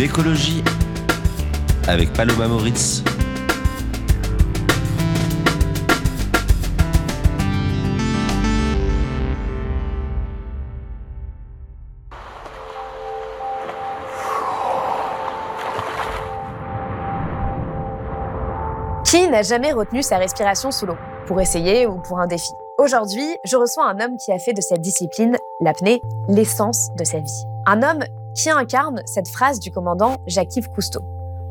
L'écologie avec Paloma Moritz. Qui n'a jamais retenu sa respiration sous l'eau Pour essayer ou pour un défi? Aujourd'hui, je reçois un homme qui a fait de cette discipline, l'apnée, l'essence de sa vie. Un homme qui incarne cette phrase du commandant Jacques-Yves Cousteau.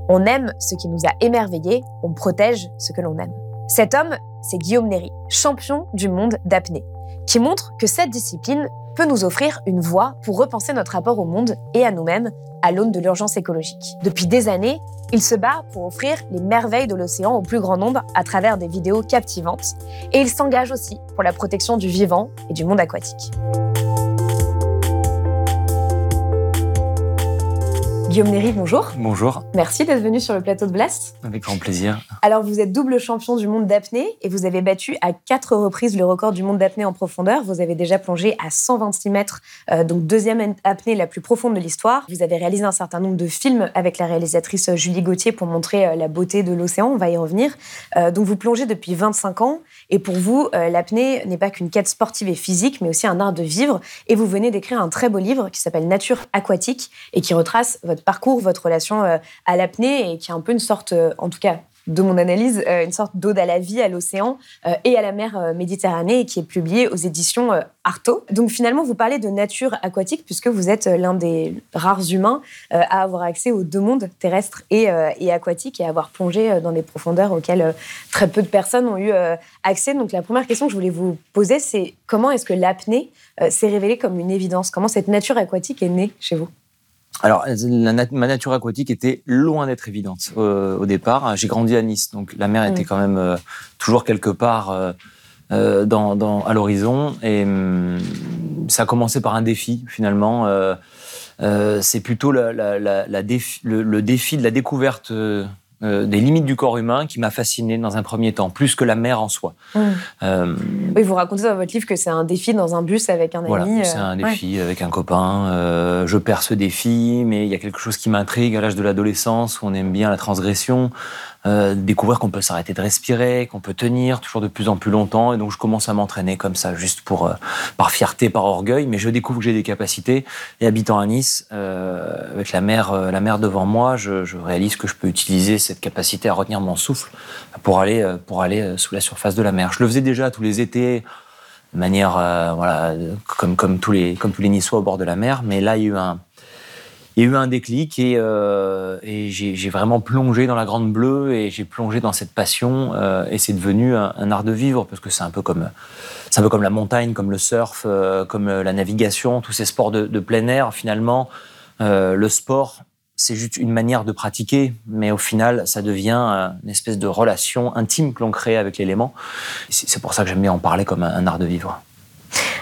On aime ce qui nous a émerveillés, on protège ce que l'on aime. Cet homme, c'est Guillaume Néry, champion du monde d'apnée, qui montre que cette discipline peut nous offrir une voie pour repenser notre rapport au monde et à nous-mêmes à l'aune de l'urgence écologique. Depuis des années, il se bat pour offrir les merveilles de l'océan au plus grand nombre à travers des vidéos captivantes et il s'engage aussi pour la protection du vivant et du monde aquatique. Guillaume Néry, bonjour. Bonjour. Merci d'être venu sur le plateau de Blast. Avec grand plaisir. Alors, vous êtes double champion du monde d'apnée et vous avez battu à quatre reprises le record du monde d'apnée en profondeur. Vous avez déjà plongé à 126 mètres, euh, donc deuxième apnée la plus profonde de l'histoire. Vous avez réalisé un certain nombre de films avec la réalisatrice Julie Gauthier pour montrer euh, la beauté de l'océan. On va y revenir. Euh, donc, vous plongez depuis 25 ans et pour vous, l'apnée n'est pas qu'une quête sportive et physique, mais aussi un art de vivre. Et vous venez d'écrire un très beau livre qui s'appelle Nature aquatique et qui retrace votre parcours, votre relation euh, à l'apnée et qui est un peu une sorte, euh, en tout cas de mon analyse, euh, une sorte d'ode à la vie, à l'océan et à la mer Méditerranée et qui est publié aux éditions Artaud. Donc finalement, vous parlez de nature aquatique puisque vous êtes l'un des rares humains à avoir accès aux deux mondes, terrestres et, et aquatiques, et à avoir plongé dans des profondeurs auxquelles très peu de personnes ont eu accès. Donc la première question que je voulais vous poser, c'est comment est-ce que l'apnée s'est révélée comme une évidence? Comment cette nature aquatique est née chez vous? Alors, ma nature aquatique était loin d'être évidente euh, au départ. J'ai grandi à Nice, donc la mer était quand même euh, toujours quelque part euh, dans, à l'horizon. Et hum, ça a commencé par un défi, finalement. C'est plutôt la, le, défi de la découverte euh, des limites du corps humain qui m'a fasciné dans un premier temps, plus que la mer en soi. Mmh. Euh, oui, vous racontez dans votre livre que c'est un défi dans un bus avec un ami. Voilà, c'est un défi avec un copain. je perds ce défi, mais il y a quelque chose qui m'intrigue à l'âge de l'adolescence, où on aime bien la transgression. Euh, découvrir qu'on peut s'arrêter de respirer, qu'on peut tenir toujours de plus en plus longtemps. Et donc, je commence à m'entraîner comme ça, juste pour, euh, par fierté, par orgueil. Mais je découvre que j'ai des capacités. Et habitant à Nice, euh, avec la mer, la mer devant moi, je, je, réalise que je peux utiliser cette capacité à retenir mon souffle pour aller, pour aller sous la surface de la mer. Je le faisais déjà tous les étés de manière voilà comme comme tous les comme tous les Niçois au bord de la mer mais là il y a eu un il y a eu un déclic et, euh, j'ai vraiment plongé dans la grande bleue et j'ai plongé dans cette passion euh, et c'est devenu un, art de vivre parce que c'est un peu comme c'est un peu comme la montagne, comme le surf, euh, comme la navigation, tous ces sports de, plein air. Finalement, le sport c'est juste une manière de pratiquer, mais au final, ça devient une espèce de relation intime que l'on crée avec l'élément. C'est pour ça que j'aime bien en parler comme un art de vivre.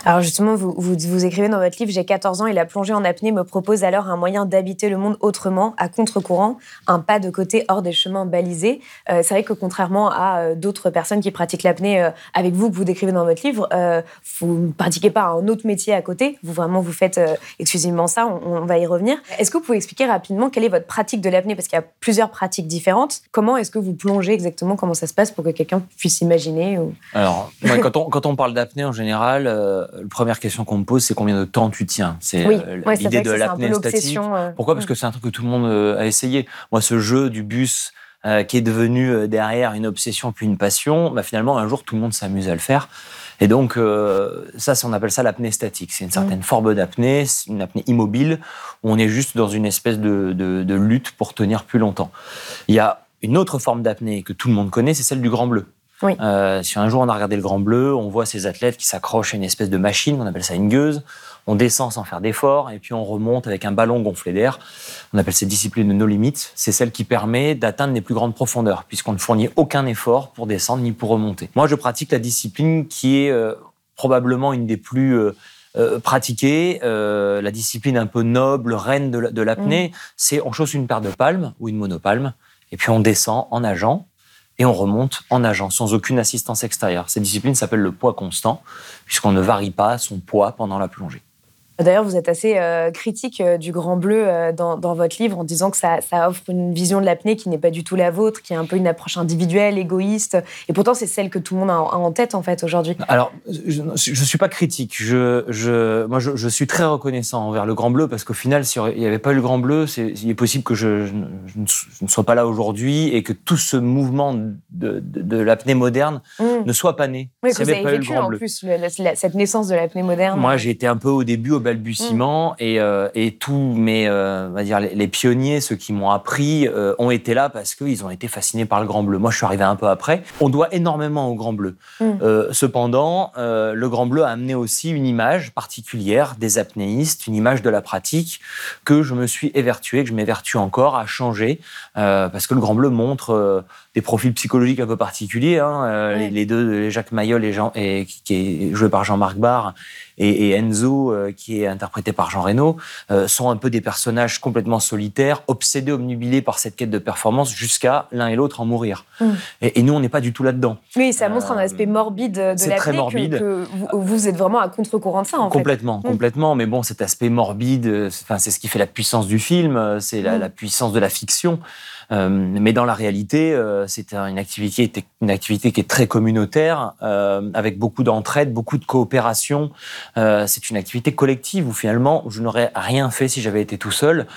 Alors justement, vous, vous, écrivez dans votre livre, j'ai 14 ans et la plongée en apnée me propose alors un moyen d'habiter le monde autrement, à contre-courant, un pas de côté hors des chemins balisés. Euh, c'est vrai que contrairement à euh, d'autres personnes qui pratiquent l'apnée euh, avec vous, que vous décrivez dans votre livre, vous ne pratiquez pas un autre métier à côté, vous vraiment vous faites exclusivement ça, on, va y revenir. Est-ce que vous pouvez expliquer rapidement quelle est votre pratique de l'apnée? Parce qu'il y a plusieurs pratiques différentes. Comment est-ce que vous plongez exactement? Comment ça se passe pour que quelqu'un puisse imaginer Alors, quand, on, quand on parle d'apnée en général, la première question qu'on me pose, c'est combien de temps tu tiens C'est euh, l'idée de l'apnée statique. Euh, Pourquoi? Parce que c'est un truc que tout le monde euh, a essayé. Moi, ce jeu du bus qui est devenu derrière une obsession puis une passion, bah, finalement, un jour, tout le monde s'amuse à le faire. Et donc, ça, on appelle ça l'apnée statique. C'est une certaine forme d'apnée, une apnée immobile, où on est juste dans une espèce de, de lutte pour tenir plus longtemps. Il y a une autre forme d'apnée que tout le monde connaît, c'est celle du grand bleu. Oui. Euh, si un jour on a regardé le Grand Bleu, on voit ces athlètes qui s'accrochent à une espèce de machine, on appelle ça une gueuse. On descend sans faire d'effort et puis on remonte avec un ballon gonflé d'air. On appelle cette discipline de no limits. C'est celle qui permet d'atteindre les plus grandes profondeurs puisqu'on ne fournit aucun effort pour descendre ni pour remonter. Moi, je pratique la discipline qui est euh, probablement une des plus euh, euh, pratiquées, la discipline un peu noble, reine de l'apnée. Mm. C'est on chausse une paire de palmes ou une monopalme et puis on descend en nageant et on remonte en nageant sans aucune assistance extérieure. Cette discipline s'appelle le poids constant puisqu'on ne varie pas son poids pendant la plongée. D'ailleurs, vous êtes assez euh, critique euh, du Grand Bleu euh, dans, votre livre en disant que ça, offre une vision de l'apnée qui n'est pas du tout la vôtre, qui est un peu une approche individuelle, égoïste. Et pourtant, c'est celle que tout le monde a en tête, en fait, aujourd'hui. Alors, je ne suis pas critique. Je, je, moi, je, suis très reconnaissant envers le Grand Bleu parce qu'au final, s'il n'y avait pas eu le Grand Bleu, il est possible que je, ne sois pas là aujourd'hui et que tout ce mouvement de, de, l'apnée moderne mmh. ne soit pas né. Oui, que vous avez vécu, en plus, cette naissance de l'apnée moderne. Moi, j'ai été un peu au début au balbutiement mm. et, euh, et, tous mes, euh, on va dire, les, pionniers, ceux qui m'ont appris, euh, ont été là parce qu'ils ont été fascinés par le Grand Bleu. Moi, je suis arrivé un peu après. On doit énormément au Grand Bleu. Mm. cependant, le Grand Bleu a amené aussi une image particulière des apnéistes, une image de la pratique que je me suis évertué, que je m'évertue encore à changer parce que le Grand Bleu montre des profils psychologiques un peu particuliers. Hein, les, deux, Jacques Mayol et, Jean, et, qui est joué par Jean-Marc Barr et, Enzo, euh, qui est interprété par Jean Reno, euh, sont un peu des personnages complètement solitaires, obsédés, obnubilés par cette quête de performance, jusqu'à l'un et l'autre en mourir. Mm. Et, nous, on n'est pas du tout là-dedans. Oui, ça montre un aspect morbide de la très morbide. Que, vous, êtes vraiment à contre-courant de ça, en complètement, fait. Complètement, Mais bon, cet aspect morbide, c'est ce qui fait la puissance du film, c'est la, mm. la puissance de la fiction. Euh, mais dans la réalité, euh, c'est une activité, une activité qui est très communautaire, euh, avec beaucoup d'entraide, beaucoup de coopération. c'est une activité collective où finalement, je n'aurais rien fait si j'avais été tout seul.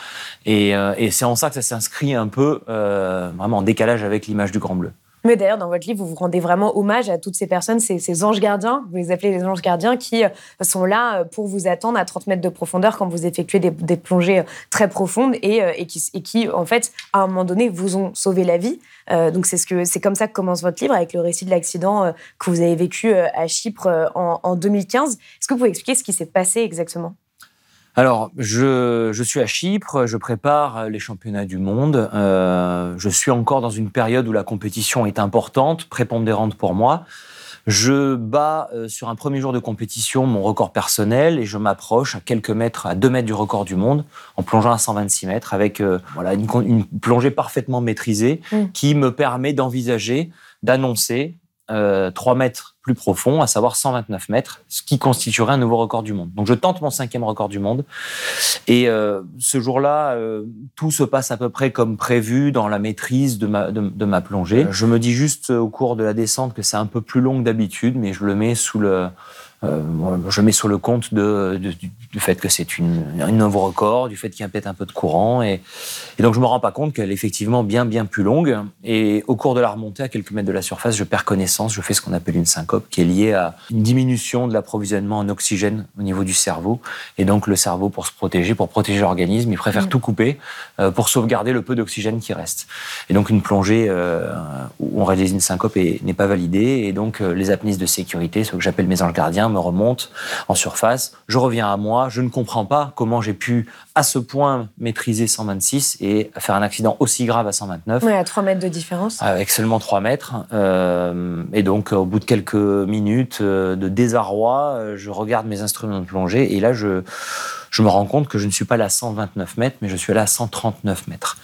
Et, et c'est en ça que ça s'inscrit un peu vraiment en décalage avec l'image du Grand Bleu. Mais d'ailleurs, dans votre livre, vous vous rendez vraiment hommage à toutes ces personnes, ces, anges gardiens, vous les appelez les anges gardiens, qui euh, sont là euh, pour vous attendre à 30 mètres de profondeur quand vous effectuez des, plongées euh, très profondes et, qui, en fait, à un moment donné, vous ont sauvé la vie. donc c'est ce comme ça que commence votre livre avec le récit de l'accident que vous avez vécu à Chypre en, en 2015. Est-ce que vous pouvez expliquer ce qui s'est passé exactement? Alors, je, suis à Chypre, je prépare les championnats du monde. Euh, je suis encore dans une période où la compétition est importante, prépondérante pour moi. Je bats euh, sur un premier jour de compétition mon record personnel et je m'approche à quelques mètres, à deux mètres du record du monde, en plongeant à 126 mètres avec euh, voilà, une, plongée parfaitement maîtrisée mmh. qui me permet d'envisager, d'annoncer 3 euh, mètres plus profond, à savoir 129 mètres, ce qui constituerait un nouveau record du monde. Donc je tente mon cinquième record du monde. Et euh, ce jour-là, euh, tout se passe à peu près comme prévu dans la maîtrise de ma, de ma plongée. Je me dis juste au cours de la descente que c'est un peu plus long que d'habitude, mais je le mets sous le euh, je mets sur le compte de, du fait que c'est un nouveau record, du fait qu'il y a peut-être un peu de courant. Et, et donc, je me rends pas compte qu'elle est effectivement bien, bien plus longue. Et au cours de la remontée, à quelques mètres de la surface, je perds connaissance. Je fais ce qu'on appelle une syncope, qui est liée à une diminution de l'approvisionnement en oxygène au niveau du cerveau. Et donc, le cerveau, pour se protéger, pour protéger l'organisme, il préfère mm. tout couper euh, pour sauvegarder le peu d'oxygène qui reste. Et donc, une plongée euh, où on réalise une syncope n'est pas validée. Et donc, les apnéistes de sécurité, ce que j'appelle mes anges gardiens, me remonte en surface. Je reviens à moi. Je ne comprends pas comment j'ai pu à ce point maîtriser 126 et faire un accident aussi grave à 129. Oui, à 3 mètres de différence. Avec seulement 3 mètres. Euh, et donc, au bout de quelques minutes euh, de désarroi, euh, je regarde mes instruments de plongée et là, je, je me rends compte que je ne suis pas là à 129 mètres, mais je suis là à 139 mètres.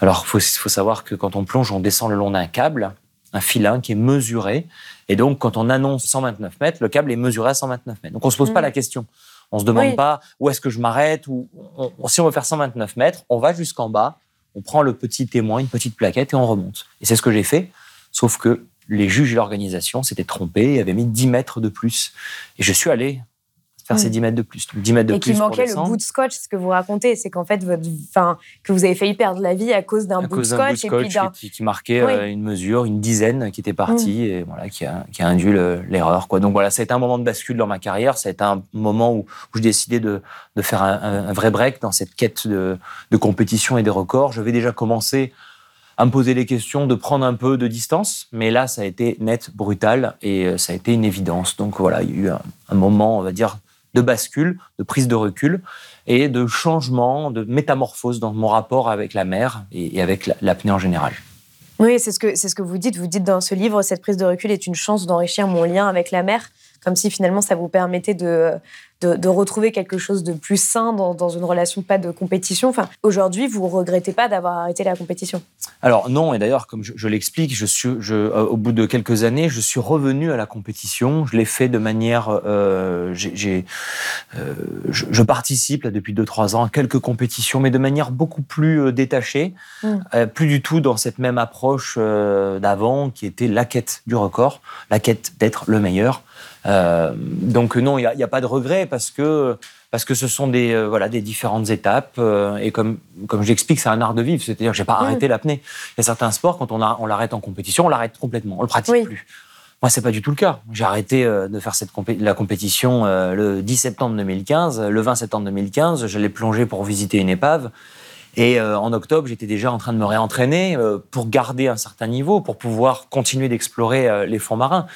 Alors, il faut, faut savoir que quand on plonge, on descend le long d'un câble, un filin qui est mesuré et donc, quand on annonce 129 mètres, le câble est mesuré à 129 mètres. Donc, on ne se pose pas mm. la question. On ne se demande pas où est-ce que je m'arrête. Ou si on veut faire 129 mètres, on va jusqu'en bas, on prend le petit témoin, une petite plaquette et on remonte. Et c'est ce que j'ai fait. Sauf que les juges et l'organisation s'étaient trompés et avaient mis 10 mètres de plus. Et je suis allé faire ces 10 mm. mètres de plus. 10 mètres de et qu'il manquait le bout de scotch, ce que vous racontez, c'est qu'en fait, votre, enfin, que vous avez failli perdre la vie à cause d'un bout, de scotch. et puis qui, qui, marquait euh, une mesure, une dizaine qui était partie mm. et voilà, qui a, qui a induit l'erreur. Quoi. Donc voilà, ça a été un moment de bascule dans ma carrière. Ça a été un moment où, où je décidais de, de faire un, un, vrai break dans cette quête de, de compétition et des records. Je vais déjà commencer à me poser les questions, de prendre un peu de distance. Mais là, ça a été net, brutal et euh, ça a été une évidence. Donc voilà, il y a eu un moment, on va dire, de bascule, de prise de recul et de changement, de métamorphose dans mon rapport avec la mer et avec l'apnée en général. Oui, c'est ce, que, c'est ce que vous dites. Vous dites dans ce livre, cette prise de recul est une chance d'enrichir mon lien avec la mer, comme si finalement ça vous permettait de, de, retrouver quelque chose de plus sain dans, une relation pas de compétition. Enfin, aujourd'hui, vous regrettez pas d'avoir arrêté la compétition? Alors non, et d'ailleurs, comme je, l'explique, je suis, je, euh, au bout de quelques années, je suis revenu à la compétition. Je l'ai fait de manière, euh, j'ai, euh, je, participe là, depuis 2-3 ans à quelques compétitions, mais de manière beaucoup plus détachée, mm. plus du tout dans cette même approche d'avant, qui était la quête du record, la quête d'être le meilleur. Euh, donc non, il n'y a, pas de regret parce que parce que ce sont des euh, voilà des différentes étapes euh, et comme comme j'explique, c'est un art de vivre. C'est-à-dire, j'ai pas arrêté l'apnée. Il y a certains sports quand on, a, on l'arrête en compétition, on l'arrête complètement, on le pratique plus. Moi, c'est pas du tout le cas. J'ai arrêté de faire cette la compétition le 10 septembre 2015. Le 20 septembre 2015, j'allais plonger pour visiter une épave. Et euh, en octobre, j'étais déjà en train de me réentraîner euh, pour garder un certain niveau, pour pouvoir continuer d'explorer euh, les fonds marins.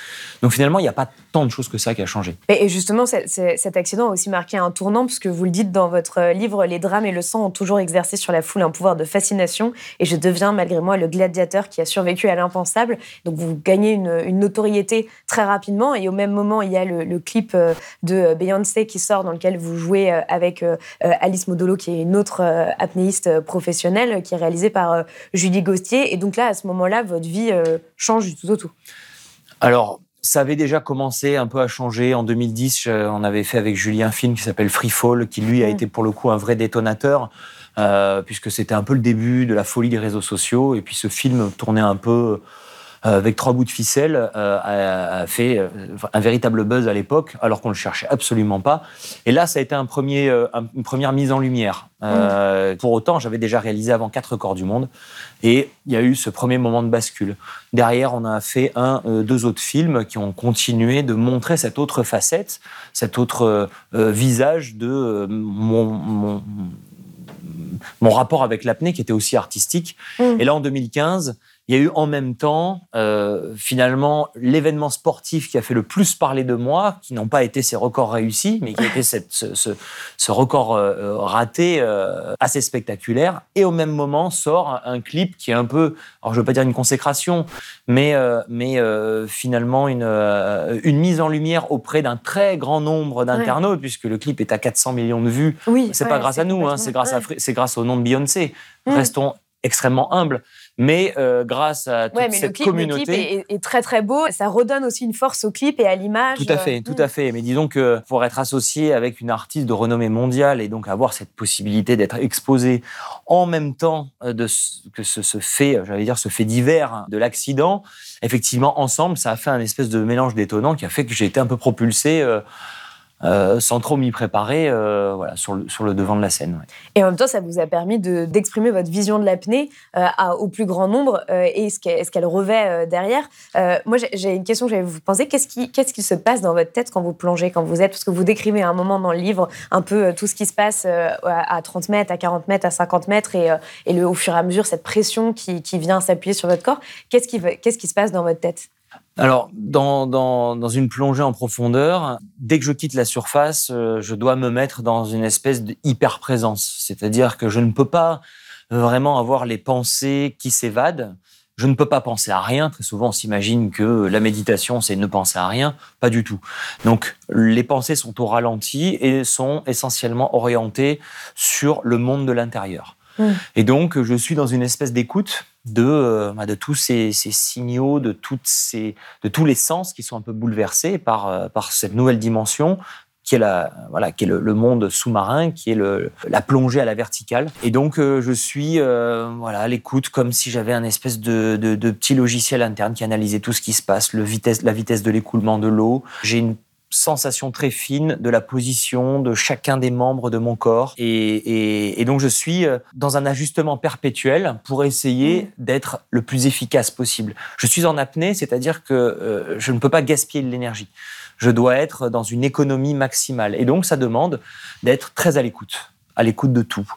Donc finalement, il n'y a pas tant de choses que ça qui a changé. Et justement, cet accident a aussi marqué un tournant, puisque vous le dites dans votre livre, les drames et le sang ont toujours exercé sur la foule un pouvoir de fascination, et je deviens malgré moi le gladiateur qui a survécu à l'impensable. Donc vous gagnez une, notoriété très rapidement, et au même moment, il y a le, clip de Beyoncé qui sort, dans lequel vous jouez avec Alice Modolo, qui est une autre apnéiste euh, professionnel qui est réalisé par euh, Julie Gostier. Et donc là, à ce moment-là, votre vie euh, change du tout au tout. Alors, ça avait déjà commencé un peu à changer. En 2010, on avait fait avec Julien un film qui s'appelle Free Fall, qui lui a mm. été pour le coup un vrai détonateur, puisque c'était un peu le début de la folie des réseaux sociaux. Et puis ce film tournait un peu euh, avec trois bouts de ficelle, euh, a, fait euh, un véritable buzz à l'époque, alors qu'on le cherchait absolument pas. Et là, ça a été un premier, une première mise en lumière. Mm. Pour autant, j'avais déjà réalisé avant quatre records du monde, et il y a eu ce premier moment de bascule. Derrière, on a fait un, deux autres films qui ont continué de montrer cette autre facette, cet autre visage de mon, mon mon rapport avec l'apnée qui était aussi artistique. Mm. Et là, en 2015, il y a eu en même temps, euh, finalement, l'événement sportif qui a fait le plus parler de moi, qui n'ont pas été ces records réussis, mais qui a été cette, ce, ce, ce, record euh, euh, raté euh, assez spectaculaire. Et au même moment sort un, clip qui est un peu, alors je veux pas dire une consécration, mais, mais finalement une, une mise en lumière auprès d'un très grand nombre d'internautes, puisque le clip est à 400 millions de vues. Oui, c'est pas grâce à nous, hein, c'est grâce, à, grâce au nom de Beyoncé. Mmh. Restons extrêmement humbles. Mais euh, grâce à toute cette communauté, le clip est, très très beau. Ça redonne aussi une force au clip et à l'image. Tout à fait, tout à fait. Mais disons que pour être associé avec une artiste de renommée mondiale et donc avoir cette possibilité d'être exposé en même temps euh, de ce, que ce, ce fait, j'allais dire, ce fait divers de l'accident, effectivement, ensemble, ça a fait un espèce de mélange détonnant qui a fait que j'ai été un peu propulsé. Euh, euh, sans trop m'y préparer euh, voilà, sur, le, devant de la scène. Et en même temps, ça vous a permis d'exprimer votre vision de l'apnée euh, au plus grand nombre et ce qu'elle revêt derrière. moi, j'ai une question, j'allais vous penser, qu'est-ce qui, qu'est-ce qui se passe dans votre tête quand vous plongez, quand vous êtes? Parce que vous décrivez à un moment dans le livre un peu tout ce qui se passe à 30 mètres, à 40 mètres, à 50 mètres et, et au fur et à mesure, cette pression qui, vient s'appuyer sur votre corps. Qu'est-ce qui, qu'est-ce qui se passe dans votre tête? Alors, dans, dans, dans, une plongée en profondeur, dès que je quitte la surface, euh, je dois me mettre dans une espèce d'hyper-présence. C'est-à-dire que je ne peux pas vraiment avoir les pensées qui s'évadent. Je ne peux pas penser à rien. Très souvent, on s'imagine que la méditation, c'est ne penser à rien. Pas du tout. Donc, les pensées sont au ralenti et sont essentiellement orientées sur le monde de l'intérieur. Et donc, je suis dans une espèce d'écoute de, euh, bah, de tous ces, signaux, de, toutes ces, de tous les sens qui sont un peu bouleversés par, euh, par cette nouvelle dimension qui est, la, voilà, qui est le, monde sous-marin, qui est le, la plongée à la verticale. Et donc, euh, je suis voilà, à l'écoute comme si j'avais un espèce de, de, de, petit logiciel interne qui analysait tout ce qui se passe, le vitesse, la vitesse de l'écoulement de l'eau. J'ai une sensation très fine de la position de chacun des membres de mon corps. Et, donc je suis euh, dans un ajustement perpétuel pour essayer mmh. d'être le plus efficace possible. Je suis en apnée, c'est-à-dire que euh, je ne peux pas gaspiller de l'énergie. Je dois être dans une économie maximale. Et donc ça demande d'être très à l'écoute à l'écoute de tout.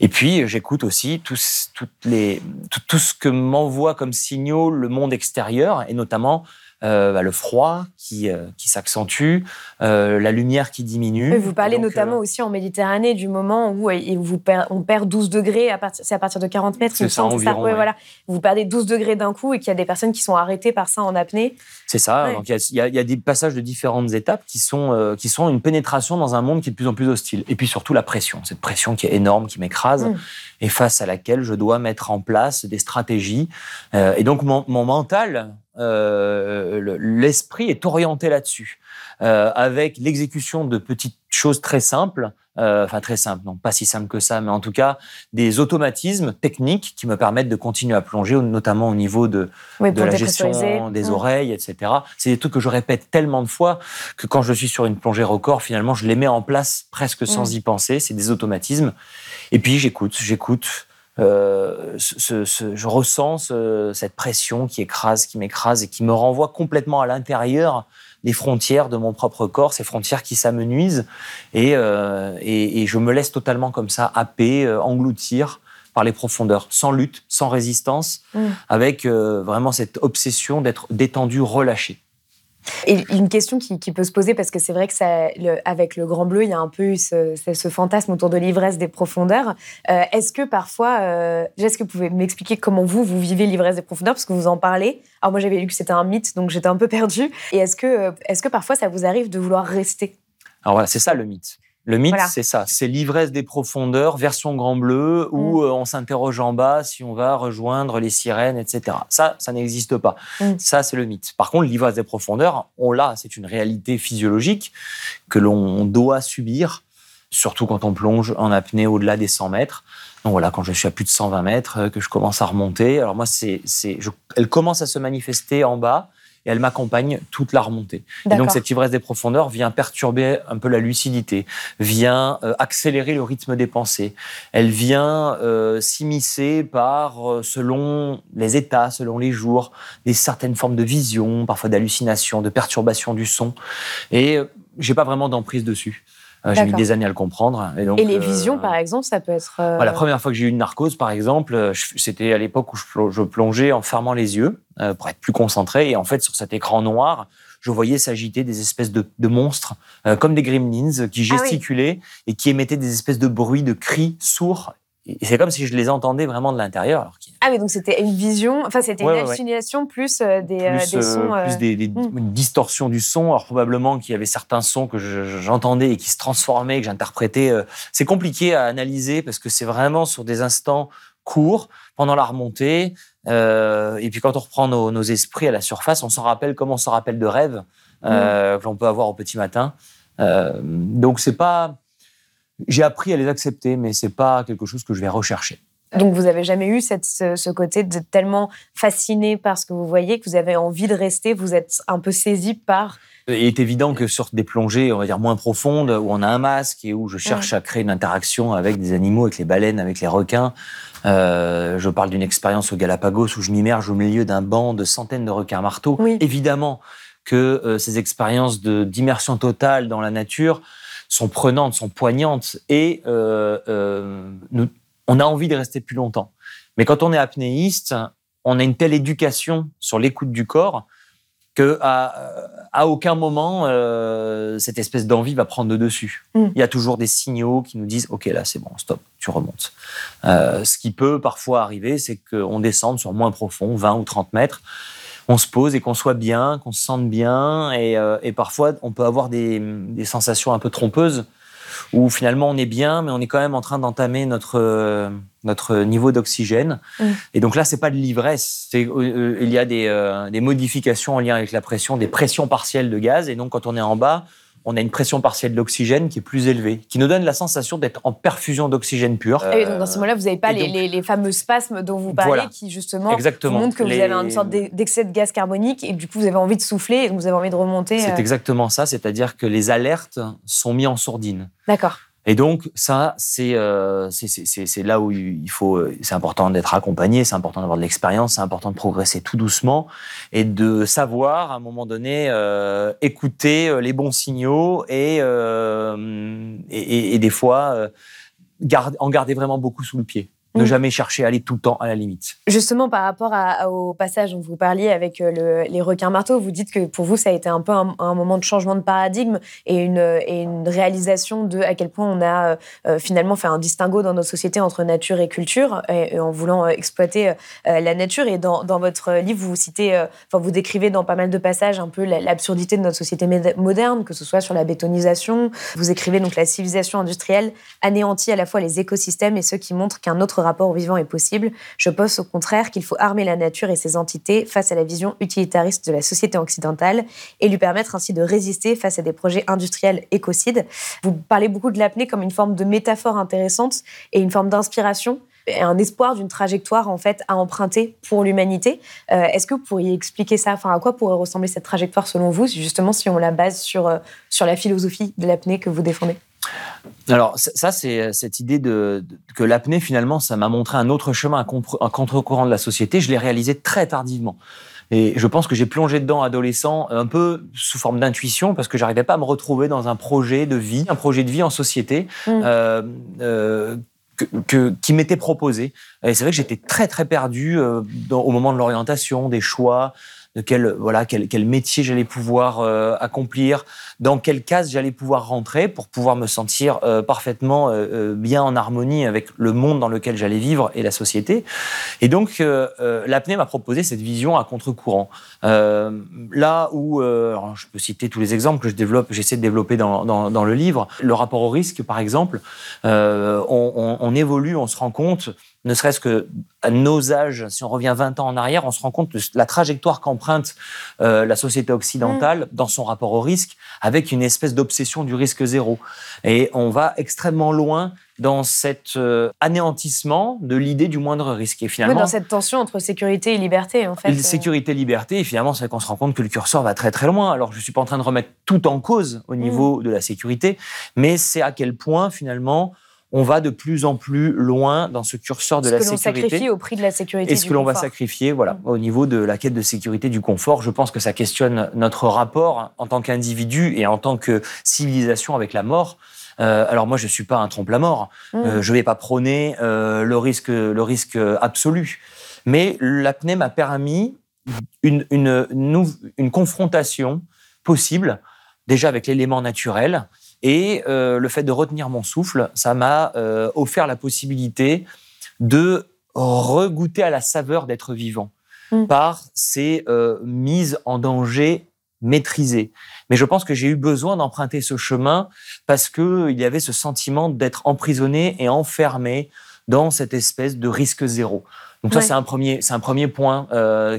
Et puis, j'écoute aussi tout, toutes les, tout, tout ce que m'envoie comme signaux le monde extérieur, et notamment bah, le froid qui, euh, qui s'accentue, euh, la lumière qui diminue. vous parlez notamment aussi en Méditerranée du moment où vous on perd 12 degrés, c'est à partir de 40 mètres. C'est ça, environ, voilà. Vous perdez 12 degrés d'un coup et qu'il y a des personnes qui sont arrêtées par ça en apnée. C'est ça. il y, y, a des passages de différentes étapes qui sont, qui sont une pénétration dans un monde qui est de plus en plus hostile. Et puis surtout la pression, cette pression qui est énorme, qui m'écrase, mm. et face à laquelle je dois mettre en place des stratégies. et donc mon, mon mental, euh, l'esprit est orienté là-dessus, euh, avec l'exécution de petites choses très simples, euh, enfin très simples, non pas si simples que ça, mais en tout cas des automatismes techniques qui me permettent de continuer à plonger, notamment au niveau de, de la gestion des mmh. oreilles, etc. C'est des trucs que je répète tellement de fois que quand je suis sur une plongée record, finalement, je les mets en place presque sans mmh. y penser. C'est des automatismes. Et puis j'écoute, j'écoute. Euh, je ressens cette pression qui écrase, qui m'écrase et qui me renvoie complètement à l'intérieur des frontières de mon propre corps, ces frontières qui s'amenuisent, et, euh, et, je me laisse totalement comme ça happer, euh, engloutir par les profondeurs, sans lutte, sans résistance, mmh. avec vraiment cette obsession d'être détendu, relâché. Et une question qui, peut se poser, parce que c'est vrai que ça, avec le Grand Bleu, il y a un peu eu ce, fantasme autour de l'ivresse des profondeurs. Euh, est-ce que parfois, euh, est-ce que vous pouvez m'expliquer comment vous, vous vivez l'ivresse des profondeurs, parce que vous en parlez Alors moi, j'avais lu que c'était un mythe, donc j'étais un peu perdue. Et est-ce que, euh, est-ce que parfois, ça vous arrive de vouloir rester? Alors voilà, c'est ça le mythe. Le mythe, c'est ça. C'est l'ivresse des profondeurs, version grand bleu, où mm. euh, on s'interroge en bas si on va rejoindre les sirènes, etc. Ça, ça n'existe pas. Mm. Ça, c'est le mythe. Par contre, l'ivresse des profondeurs, on l'a. C'est une réalité physiologique que l'on doit subir, surtout quand on plonge en apnée au-delà des 100 mètres. Donc voilà, quand je suis à plus de 120 mètres, euh, que je commence à remonter. Alors moi, c'est, elle commence à se manifester en bas et elle m'accompagne toute la remontée. Et donc cette ivresse des profondeurs vient perturber un peu la lucidité, vient euh, accélérer le rythme des pensées. Elle vient euh, s'immiscer par, euh, selon les états, selon les jours, des certaines formes de vision, parfois d'hallucination, de perturbation du son. Et j'ai pas vraiment d'emprise dessus. Euh, j'ai mis des années à le comprendre. Et, donc, et les visions, euh, par exemple, ça peut être. Euh, la première fois que j'ai eu une narcose, par exemple, c'était à l'époque où je plongeais en fermant les yeux pour être plus concentré. Et en fait, sur cet écran noir, je voyais s'agiter des espèces de, de monstres, comme des gremlins, qui ah gesticulaient et qui émettaient des espèces de bruits, de cris sourds c'est comme si je les entendais vraiment de l'intérieur. Ah oui, donc c'était une vision, enfin c'était une hallucination plus euh, des, euh, des, sons. Euh, plus des, hmm. une distorsion du son. Alors probablement qu'il y avait certains sons que j'entendais et qui se transformaient, que j'interprétais. C'est compliqué à analyser parce que c'est vraiment sur des instants courts pendant la remontée. et puis quand on reprend nos, nos esprits à la surface, on s'en rappelle comme on s'en rappelle de rêves hmm. que l'on peut avoir au petit matin. donc c'est pas j'ai appris à les accepter, mais c'est pas quelque chose que je vais rechercher. Donc vous avez jamais eu cette, ce, côté de tellement fasciné par ce que vous voyez que vous avez envie de rester, vous êtes un peu saisi par... Il est évident que sur des plongées, on va dire moins profondes, où on a un masque et où je cherche à créer une interaction avec des animaux, avec les baleines, avec les requins, euh, je parle d'une expérience au Galapagos où je m'immerge au milieu d'un banc de centaines de requins marteaux. Évidemment que euh, ces expériences d'immersion totale dans la nature sont prenantes, sont poignantes, et euh, euh, nous, on a envie de rester plus longtemps. Mais quand on est apnéiste, on a une telle éducation sur l'écoute du corps que à, aucun moment euh, cette espèce d'envie va prendre le dessus. Mm. Il y a toujours des signaux qui nous disent OK là c'est bon stop tu remontes. ce qui peut parfois arriver c'est qu'on descende sur moins profond 20 ou 30 mètres on se pose et qu'on soit bien, qu'on se sente bien. Et, euh, parfois, on peut avoir des, sensations un peu trompeuses où finalement on est bien, mais on est quand même en train d'entamer notre, notre niveau d'oxygène. Mm. Et donc là, c'est pas de l'ivresse. Euh, euh, il y a des, des modifications en lien avec la pression, des pressions partielles de gaz. Et donc, quand on est en bas, on a une pression partielle d'oxygène qui est plus élevée, qui nous donne la sensation d'être en perfusion d'oxygène pur. Et donc dans ce moment-là, vous n'avez pas les, fameux spasmes dont vous parlez qui justement montrent que vous avez une sorte d'excès de gaz carbonique et du coup vous avez envie de souffler et vous avez envie de remonter. C'est euh. exactement ça, c'est-à-dire que les alertes sont mises en sourdine. D'accord. Et donc ça, euh, c'est là où il faut, euh, c'est important d'être accompagné, c'est important d'avoir de l'expérience, c'est important de progresser tout doucement et de savoir à un moment donné euh, écouter les bons signaux et et, et, des fois en garder vraiment beaucoup sous le pied. Ne jamais chercher à aller tout le temps à la limite. Justement, par rapport au passage dont vous parliez avec euh, les requins marteaux, vous dites que pour vous, ça a été un peu un, moment de changement de paradigme et une, une, réalisation de à quel point on a euh, euh, finalement fait un distinguo dans nos sociétés entre nature et culture, et, en voulant exploiter la nature. Et dans, dans, votre livre, vous citez, enfin, vous décrivez dans pas mal de passages un peu l'absurdité de notre société moderne, que ce soit sur la bétonisation. Vous écrivez donc la civilisation industrielle anéantit à la fois les écosystèmes et ceux qui montrent qu'un autre rapport au vivant est possible. Je pense au contraire qu'il faut armer la nature et ses entités face à la vision utilitariste de la société occidentale et lui permettre ainsi de résister face à des projets industriels écocides. Vous parlez beaucoup de l'apnée comme une forme de métaphore intéressante et une forme d'inspiration et un espoir d'une trajectoire en fait à emprunter pour l'humanité. Euh, est-ce que vous pourriez expliquer ça? Enfin, à quoi pourrait ressembler cette trajectoire selon vous, justement si on la base sur, euh, sur la philosophie de l'apnée que vous défendez? Alors ça, c'est euh, cette idée de, que l'apnée finalement, ça m'a montré un autre chemin, un, contre-courant de la société. Je l'ai réalisé très tardivement. Et je pense que j'ai plongé dedans adolescent un peu sous forme d'intuition parce que j'arrivais pas à me retrouver dans un projet de vie, un projet de vie en société mmh. euh, euh, que, qui m'était proposé. Et c'est vrai que j'étais très très perdu au moment de l'orientation, des choix, de quel voilà quel, quel métier j'allais pouvoir euh, accomplir, dans quelle case j'allais pouvoir rentrer pour pouvoir me sentir euh, parfaitement euh, bien en harmonie avec le monde dans lequel j'allais vivre et la société. Et donc l'apnée m'a proposé cette vision à contre-courant. là où je peux citer tous les exemples que je développe, j'essaie de développer dans, dans, dans, le livre, le rapport au risque par exemple, on, on, on évolue, on se rend compte ne serait-ce que à nos âges, si on revient 20 ans en arrière, on se rend compte de la trajectoire qu'emprunte euh, la société occidentale mm. dans son rapport au risque, avec une espèce d'obsession du risque zéro. Et on va extrêmement loin dans cet euh, anéantissement de l'idée du moindre risque. Et finalement, dans cette tension entre sécurité et liberté, en fait. Euh. Sécurité et liberté, et finalement, c'est qu'on se rend compte que le curseur va très très loin. Alors, je suis pas en train de remettre tout en cause au niveau mm. de la sécurité, mais c'est à quel point finalement on va de plus en plus loin dans ce curseur de la sécurité. Ce que l'on sacrifie au prix de la sécurité. Et ce que l'on va sacrifier, voilà, mm. au niveau de la quête de sécurité du confort. Je pense que ça questionne notre rapport en tant qu'individu et en tant que civilisation avec la mort. Euh, alors moi, je suis pas un trompe-la-mort. Je mm. Euh, je vais pas prôner euh, le risque, le risque absolu. Mais l'apnée m'a permis une, une, une confrontation possible, déjà avec l'élément naturel, et euh, le fait de retenir mon souffle, ça m'a euh, offert la possibilité de regoûter à la saveur d'être vivant mm. par ces euh, mises en danger maîtrisées. Mais je pense que j'ai eu besoin d'emprunter ce chemin parce qu'il y avait ce sentiment d'être emprisonné et enfermé dans cette espèce de risque zéro. Donc ça, c'est un premier, c'est un premier point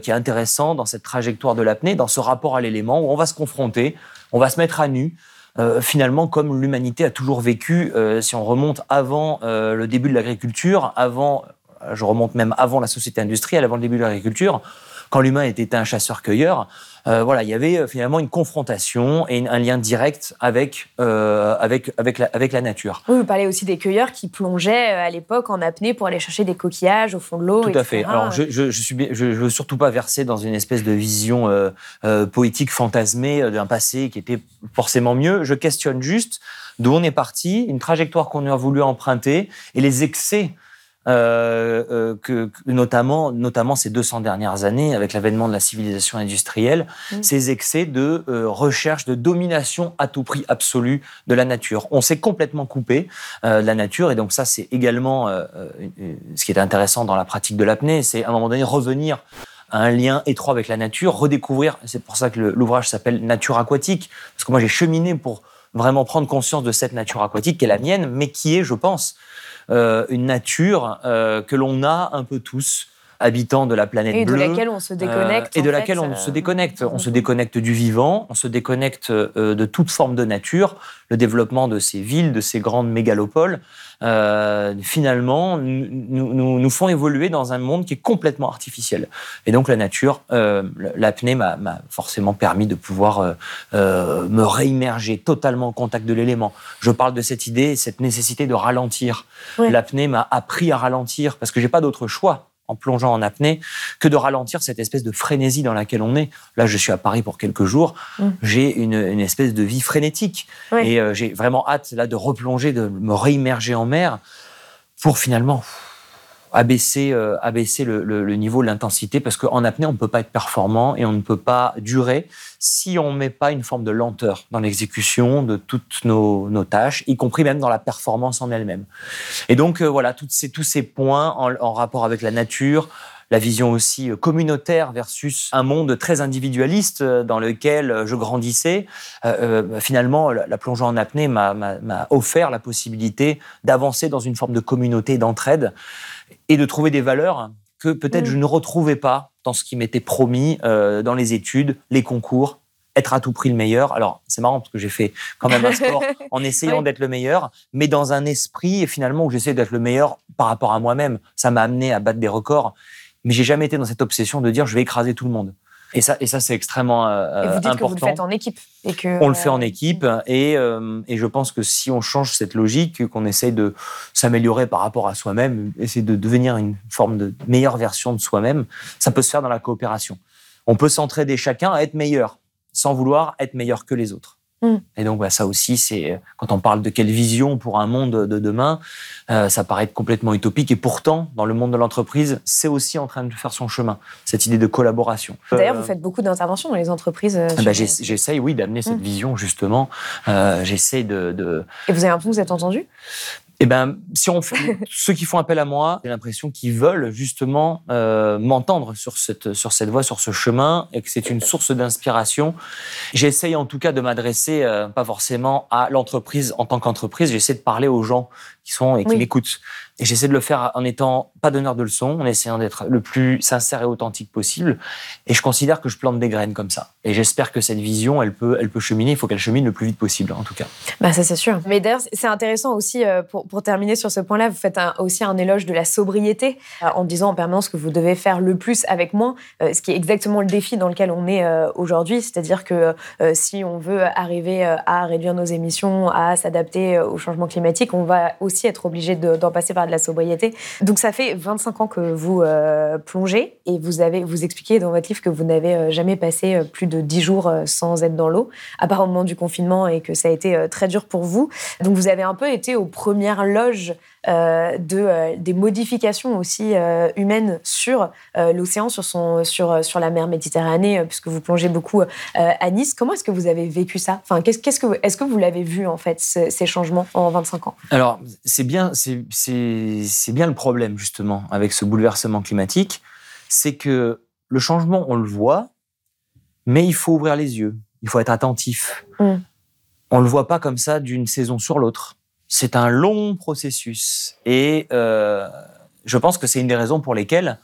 qui est intéressant dans cette trajectoire de l'apnée, dans ce rapport à l'élément où on va se confronter, on va se mettre à nu, euh, finalement, comme l'humanité a toujours vécu, euh, si on remonte avant euh, le début de l'agriculture, avant, je remonte même avant la société industrielle, avant le début de l'agriculture, quand l'humain était un chasseur-cueilleur, euh, voilà, il y avait euh, finalement une confrontation et un lien direct avec, euh, avec, avec, la, avec la nature. Oui, vous parlez aussi des cueilleurs qui plongeaient à l'époque en apnée pour aller chercher des coquillages au fond de l'eau. Tout à fait. Alors, je, je, je, suis, je, veux surtout pas verser dans une espèce de vision poétique fantasmée d'un passé qui était forcément mieux. Je questionne juste d'où on est parti, une trajectoire qu'on a voulu emprunter et les excès euh, euh, que, notamment, notamment ces 200 dernières années, avec l'avènement de la civilisation industrielle, mm. ces excès de euh, recherche, de domination à tout prix absolu de la nature. On s'est complètement coupé de la nature, et donc ça, c'est également ce qui est intéressant dans la pratique de l'apnée, c'est à un moment donné revenir à un lien étroit avec la nature, redécouvrir, c'est pour ça que l'ouvrage s'appelle Nature aquatique, parce que moi j'ai cheminé pour vraiment prendre conscience de cette nature aquatique qui est la mienne, mais qui est, je pense, une nature euh, que l'on a un peu tous habitants de la planète et bleue. Et de laquelle on se déconnecte. et de laquelle on se déconnecte. On se déconnecte du vivant, on se déconnecte euh, de toute forme de nature. Le développement de ces villes, de ces grandes mégalopoles, euh, finalement, nous, nous, nous, font évoluer dans un monde qui est complètement artificiel. Et donc la nature, euh, l'apnée m'a forcément permis de pouvoir euh, euh, me réimmerger totalement au contact de l'élément. Je parle de cette idée, cette nécessité de ralentir. L'apnée m'a appris à ralentir parce que j'ai pas d'autre choix en plongeant en apnée que de ralentir cette espèce de frénésie dans laquelle on est. Là, je suis à Paris pour quelques jours. Mm. J'ai une, une, espèce de vie frénétique. Et euh, j'ai vraiment hâte là de replonger, de me réimmerger en mer pour finalement abaisser, euh, abaisser le, niveau de l'intensité parce qu'en apnée, on ne peut pas être performant et on ne peut pas durer si on ne met pas une forme de lenteur dans l'exécution de toutes nos, tâches, y compris même dans la performance en elle-même. Et donc, euh, voilà, toutes ces, tous ces points en, rapport avec la nature, la vision aussi euh, communautaire versus un monde très individualiste dans lequel je grandissais. finalement, la plongée en apnée m'a offert la possibilité d'avancer dans une forme de communauté d'entraide et de trouver des valeurs que peut-être mm. je ne retrouvais pas dans ce qui m'était promis euh, dans les études, les concours, être à tout prix le meilleur. Alors, c'est marrant parce que j'ai fait quand même un sport en essayant d'être le meilleur, mais dans un esprit finalement où j'essaie d'être le meilleur par rapport à moi-même. Ça m'a amené à battre des records, mais j'ai jamais été dans cette obsession de dire je vais écraser tout le monde. Et ça, et ça c'est extrêmement euh, et vous dites important. Que vous le faites en équipe. Et que, on le fait en euh, équipe. Et, euh, et, je pense que si on change cette logique, qu'on essaye de s'améliorer par rapport à soi-même, essayer de devenir une forme de meilleure version de soi-même, ça peut se faire dans la coopération. On peut s'entraider chacun à être meilleur, sans vouloir être meilleur que les autres. Mm. Et donc, bah, ça aussi, c'est quand on parle de quelle vision pour un monde de demain, euh, ça paraît être complètement utopique. Et pourtant, dans le monde de l'entreprise, c'est aussi en train de faire son chemin, cette idée de collaboration. D'ailleurs, vous faites beaucoup d'interventions dans les entreprises. Euh, bah, J'essaye, oui, d'amener cette mm. vision, justement. Euh, J'essaie de, de, Et vous avez l'impression que vous êtes entendu? Eh ben, si on fait, ceux qui font appel à moi, j'ai l'impression qu'ils veulent justement euh, m'entendre sur cette sur cette voie, sur ce chemin, et que c'est une source d'inspiration. J'essaye en tout cas de m'adresser euh, pas forcément à l'entreprise en tant qu'entreprise. J'essaie de parler aux gens qui sont et qui m'écoutent. Et j'essaie de le faire en étant pas donneur de leçons, en essayant d'être le plus sincère et authentique possible. Et je considère que je plante des graines comme ça. Et j'espère que cette vision, elle peut, elle peut cheminer. Il faut qu'elle chemine le plus vite possible, en tout cas. Bah ça c'est sûr. Mais d'ailleurs, c'est intéressant aussi euh, pour, pour, terminer sur ce point-là. Vous faites aussi un éloge de la sobriété euh, en disant en permanence que vous devez faire le plus avec moins, euh, ce qui est exactement le défi dans lequel on est aujourd'hui. C'est-à-dire que si on veut arriver à réduire nos émissions, à s'adapter au changement climatique, on va aussi être obligé d'en passer par de la sobriété. Donc ça fait 25 ans que vous euh, plongez et vous avez vous expliquez dans votre livre que vous n'avez euh, jamais passé euh, plus de 10 jours sans être dans l'eau, à part au moment du confinement et que ça a été très dur pour vous. Donc vous avez un peu été aux premières loges de, euh, des modifications aussi euh, humaines sur l'océan, sur, son, sur, sur la mer Méditerranée, puisque vous plongez beaucoup à Nice. Comment est-ce que vous avez vécu ça? Enfin, qu'est-ce, qu'est-ce que, Est-ce que vous l'avez vu, en fait, ces changements en 25 ans? Alors, c'est bien, c'est, c'est, c'est bien le problème, justement, avec ce bouleversement climatique. C'est que le changement, on le voit, mais il faut ouvrir les yeux, il faut être attentif. Mm. On ne le voit pas comme ça d'une saison sur l'autre c'est un long processus. Et euh, je pense que c'est une des raisons pour lesquelles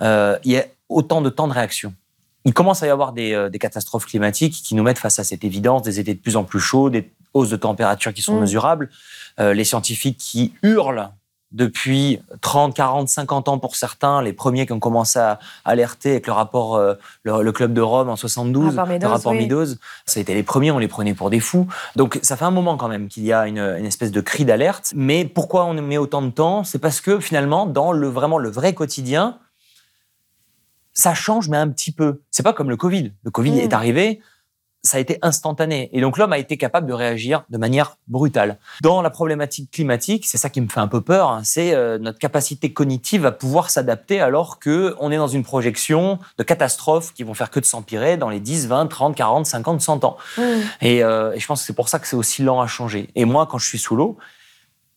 euh, il y a autant de temps de réaction. Il commence à y avoir des, euh, catastrophes climatiques qui nous mettent face à cette évidence, des étés de plus en plus chauds, des hausses de température qui sont mm. mesurables, les scientifiques qui hurlent depuis 30, 40, 50 ans pour certains, les premiers qui ont commencé à alerter avec le rapport, euh, le, Club de Rome en 72, le rapport Meadows, ça a été les premiers, on les prenait pour des fous. Donc ça fait un moment quand même qu'il y a une, espèce de cri d'alerte. Mais pourquoi on met autant de temps? C'est parce que finalement, dans le vraiment le vrai quotidien, ça change, mais un petit peu. C'est pas comme le Covid. Le Covid mm. est arrivé, ça a été instantané. Et donc l'homme a été capable de réagir de manière brutale. Dans la problématique climatique, c'est ça qui me fait un peu peur, hein, c'est euh, notre capacité cognitive à pouvoir s'adapter alors que on est dans une projection de catastrophes qui vont faire que de s'empirer dans les 10, 20, 30, 40, 50, 100 ans. Mmh. Et, euh, et, je pense que c'est pour ça que c'est aussi lent à changer. Et moi, quand je suis sous l'eau,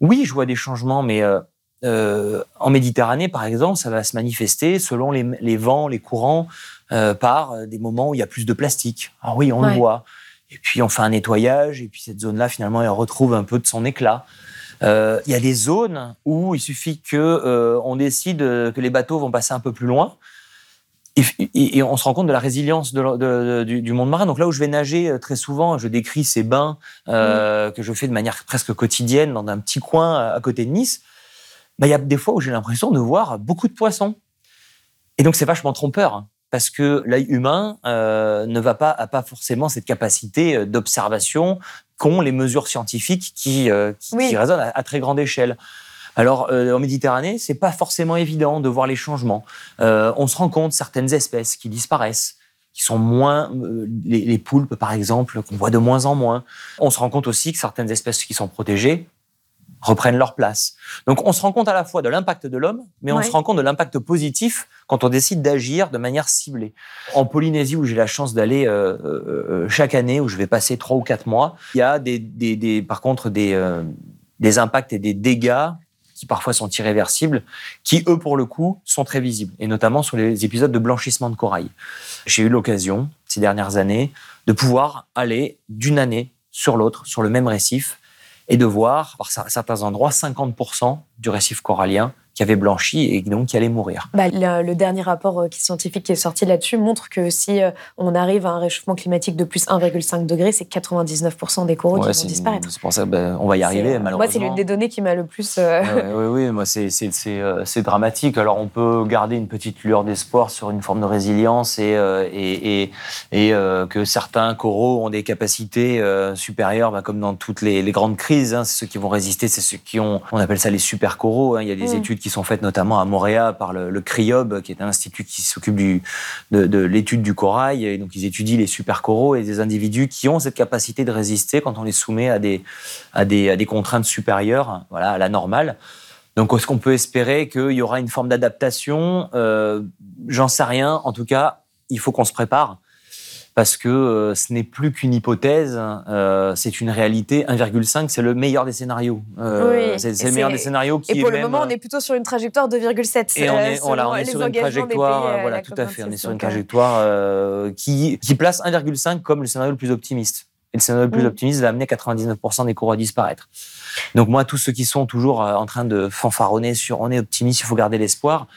oui, je vois des changements, mais euh, euh, en Méditerranée, par exemple, ça va se manifester selon les, les vents, les courants. Euh, par euh, des moments où il y a plus de plastique. Ah oui, on le voit. Et puis on fait un nettoyage, et puis cette zone-là, finalement, elle retrouve un peu de son éclat. Euh, il y a des zones où il suffit que on décide que les bateaux vont passer un peu plus loin. Et, on se rend compte de la résilience du, monde marin. Donc là où je vais nager très souvent, je décris ces bains que je fais de manière presque quotidienne dans un petit coin à côté de Nice. Bah, il y a des fois où j'ai l'impression de voir beaucoup de poissons. Et donc c'est vachement trompeur. Hein parce que l'œil humain euh, ne va pas a pas forcément cette capacité euh, d'observation qu'ont les mesures scientifiques qui, euh, qui, résonnent à, très grande échelle. Alors en Méditerranée, c'est pas forcément évident de voir les changements. on se rend compte certaines espèces qui disparaissent, qui sont moins les, les poulpes par exemple qu'on voit de moins en moins. On se rend compte aussi que certaines espèces qui sont protégées reprennent leur place. Donc on se rend compte à la fois de l'impact de l'homme, mais on Ouais. se rend compte de l'impact positif quand on décide d'agir de manière ciblée. En Polynésie, où j'ai la chance d'aller euh, euh, chaque année, où je vais passer trois ou quatre mois, il y a des, des- des- par contre des, euh, des impacts et des dégâts qui parfois sont irréversibles, qui eux pour le coup sont très visibles, et notamment sur les épisodes de blanchissement de corail. J'ai eu l'occasion ces dernières années de pouvoir aller d'une année sur l'autre, sur le même récif, et de voir, par cer- certains endroits, 50% du récif corallien qui avait blanchi et donc qui allait mourir. Bah, le, le dernier rapport euh, scientifique qui est sorti là-dessus montre que si euh, on arrive à un réchauffement climatique de plus 1,5 degré, c'est 99% des coraux Ouais, qui vont disparaître. c'est pour ça ben, on va y arriver, malheureusement. Moi, c'est l'une des données qui m'a le plus. euh, Ouais, ouais, ouais, moi, c'est, dramatique. Alors, on peut garder une petite lueur d'espoir sur une forme de résilience et, euh, et, et, et, euh, que certains coraux ont des capacités supérieures, bah, comme dans toutes les, les grandes crises. hein. c'est ceux qui vont résister, c'est ceux qui ont, on appelle ça les super coraux. hein. Il y a des Mm. études qui sont faites notamment à Montréal par le, CRIOB, qui est un institut qui s'occupe de, de l'étude du corail. Et donc, ils étudient les super coraux et des individus qui ont cette capacité de résister quand on les soumet à des, à des, à des contraintes supérieures, voilà, à la normale. Donc, est-ce qu'on peut espérer qu'il y aura une forme d'adaptation? Euh, J'en sais rien. En tout cas, il faut qu'on se prépare parce que euh, ce n'est plus qu'une hypothèse, euh, c'est une réalité. 1,5, c'est le meilleur des scénarios. Euh, Oui, c'est le meilleur des scénarios qui Et pour est le même- moment, on est plutôt sur une trajectoire 2,7. et on est, voilà, selon on est les sur une trajectoire, pays, voilà, tout à fait. On est COP26, sur une trajectoire qui, qui place 1,5 comme le scénario le plus optimiste. Et le scénario le plus Mm. optimiste va amener 99% des cours à disparaître. Donc moi, tous ceux qui sont toujours en train de fanfaronner sur on est optimiste, il faut garder l'espoir.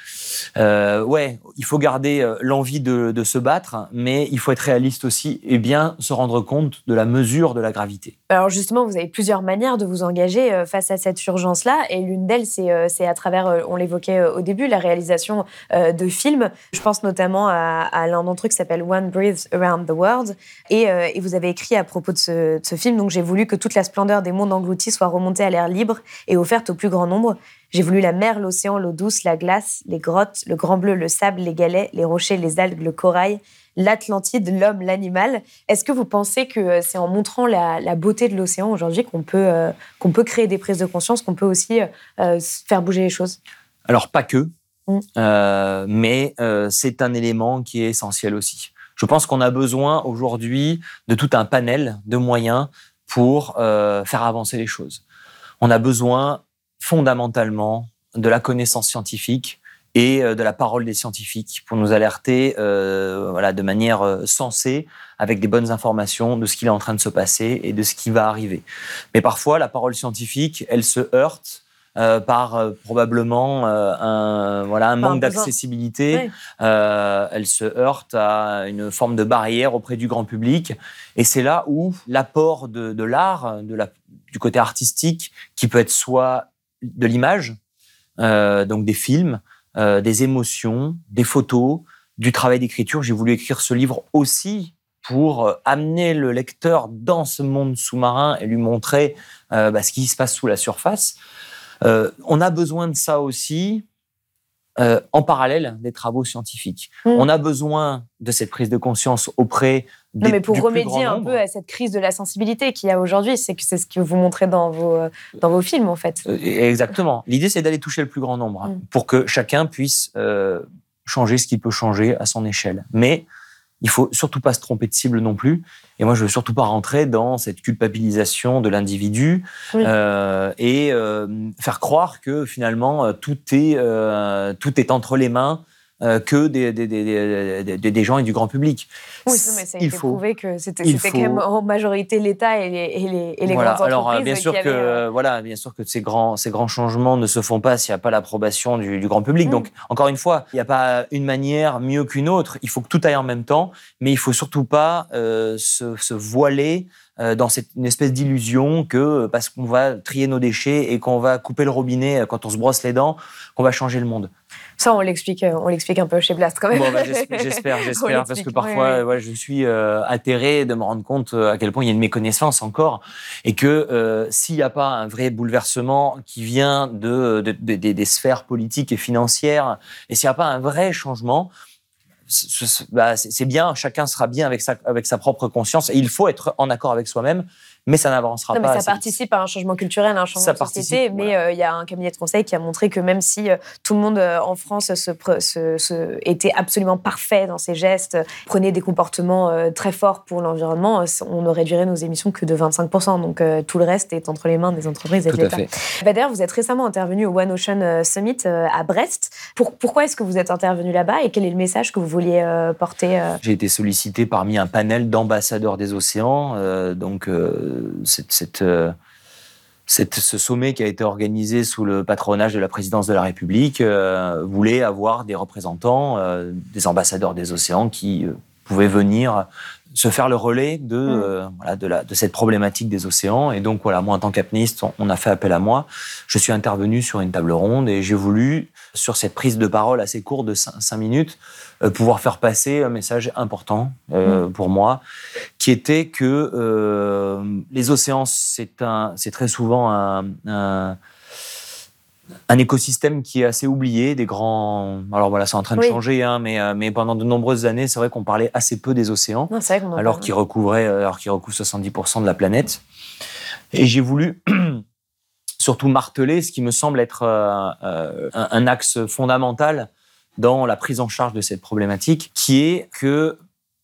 Euh, ouais, il faut garder euh, l'envie de, se battre, mais il faut être réaliste aussi et bien se rendre compte de la mesure de la gravité. Alors justement, vous avez plusieurs manières de vous engager euh, face à cette urgence-là, et l'une d'elles, c'est euh, à travers, euh, on l'évoquait euh, au début, la réalisation euh, de films. Je pense notamment à, l'un d'entre eux qui s'appelle One Breathes Around the World, et, euh, vous avez écrit à propos de ce film, donc j'ai voulu que toute la splendeur des mondes engloutis soit remontée à l'air libre et offerte au plus grand nombre. J'ai voulu la mer, l'océan, l'eau douce, la glace, les grottes, le grand bleu, le sable, les galets, les rochers, les algues, le corail, l'Atlantide, l'homme, l'animal. Est-ce que vous pensez que euh, c'est en montrant la, la beauté de l'océan aujourd'hui qu'on peut, euh, qu'on peut créer des prises de conscience, qu'on peut aussi euh, faire bouger les choses? Alors pas que, Mm. euh, mais c'est un élément qui est essentiel aussi. Je pense qu'on a besoin aujourd'hui de tout un panel de moyens pour faire avancer les choses. On a besoin fondamentalement de la connaissance scientifique et euh, de la parole des scientifiques pour nous alerter euh, voilà, de manière euh, sensée, avec des bonnes informations de ce qu'il est en train de se passer et de ce qui va arriver. Mais parfois, la parole scientifique, elle se heurte euh, par euh, probablement euh, un, voilà, un Par manque d'accessibilité. Elle se heurte à une forme de barrière auprès du grand public. Et c'est là où l'apport de, de l'art, la, du côté artistique, qui peut être soit de l'image, euh, donc des films, euh, des émotions, des photos, du travail d'écriture. J'ai voulu écrire ce livre aussi pour euh, amener le lecteur dans ce monde sous-marin et lui montrer euh, bah, ce qui se passe sous la surface. On a besoin de ça aussi en parallèle des travaux scientifiques. Mm. On a besoin de cette prise de conscience auprès des, Non, mais pour remédier un peu à cette crise de la sensibilité qu'il y a aujourd'hui, c'est que c'est ce que vous montrez dans vos, euh, dans vos films, en fait. Euh, Exactement. L'idée, c'est d'aller toucher le plus grand nombre hein, Mm. pour que chacun puisse euh, changer ce qu'il peut changer à son échelle. Mais il faut surtout pas se tromper de cible non plus. Et moi, je veux surtout pas rentrer dans cette culpabilisation de l'individu Oui. euh, et euh, faire croire que finalement tout est tout est entre les mains que des, des, des, des- gens et du grand public. Oui, mais ça a il été faut. prouvé que c'était quand même en majorité l'État et les, et les, et les voilà. grandes Alors, entreprises. euh, bien qui sûr que avaient, euh, voilà, bien sûr que ces grands ces grands changements ne se font pas s'il n'y a pas l'approbation du, du grand public. Mm. Donc encore une fois, il n'y a pas une manière mieux qu'une autre. Il faut que tout aille en même temps, mais il faut surtout pas euh, se, se voiler euh, dans cette une espèce d'illusion que euh, parce qu'on va trier nos déchets et qu'on va couper le robinet euh, quand on se brosse les dents, qu'on va changer le monde. Ça, on l'explique, euh, on l'explique un peu chez Blast quand même. Bon, bah, j'espère, j'espère, parce que parfois, ouais, je suis euh, atterré de me rendre compte euh, à quel point il y a une méconnaissance encore, et que euh, s'il n'y a pas un vrai bouleversement qui vient de, de- de- des- des sphères politiques et financières, et s'il n'y a pas un vrai changement, bah, c'est c'est bien, chacun sera bien avec sa, avec sa propre conscience, et il faut être en accord avec soi-même, mais ça n'avancera pas. Mais ça participe à un changement culturel, à un changement de société. Mais euh, il y a un cabinet de conseil qui a montré que même si euh, tout le monde euh, en France se, se, était absolument parfait dans ses gestes, prenait des comportements très forts pour l'environnement, on ne réduirait nos émissions que de 25%. Donc tout le reste est entre les mains des entreprises et de l'État. D'ailleurs, vous êtes récemment intervenu au One Ocean Summit à Brest. Pour, pourquoi est-ce que vous êtes intervenu là-bas et quel est le message que vous vouliez porter J'ai été sollicité parmi un panel d'ambassadeurs des océans. donc euh, cette, ce sommet qui a été organisé sous le patronage de la présidence de la République euh, voulait avoir des représentants, euh, des ambassadeurs des océans qui pouvaient venir se faire le relais de, mm. euh, voilà, de, la, de, cette problématique des océans. Et donc, voilà, moi, en tant qu'apnéiste, on, a fait appel à moi. Je suis intervenu sur une table ronde et j'ai voulu, sur cette prise de parole assez courte de 5 minutes, euh, pouvoir faire passer un message important euh, mm. pour moi, qui était que les océans, c'est très souvent un un écosystème qui est assez oublié, des grands. Alors voilà, c'est en train de changer, hein, mais, euh, mais pendant de nombreuses années, c'est vrai qu'on parlait assez peu des océans, alors qu'ils recouvraient, euh, alors qu'ils recouvrent 70% de la planète. Et j'ai voulu surtout marteler ce qui me semble être euh, un, axe fondamental dans la prise en charge de cette problématique, qui est que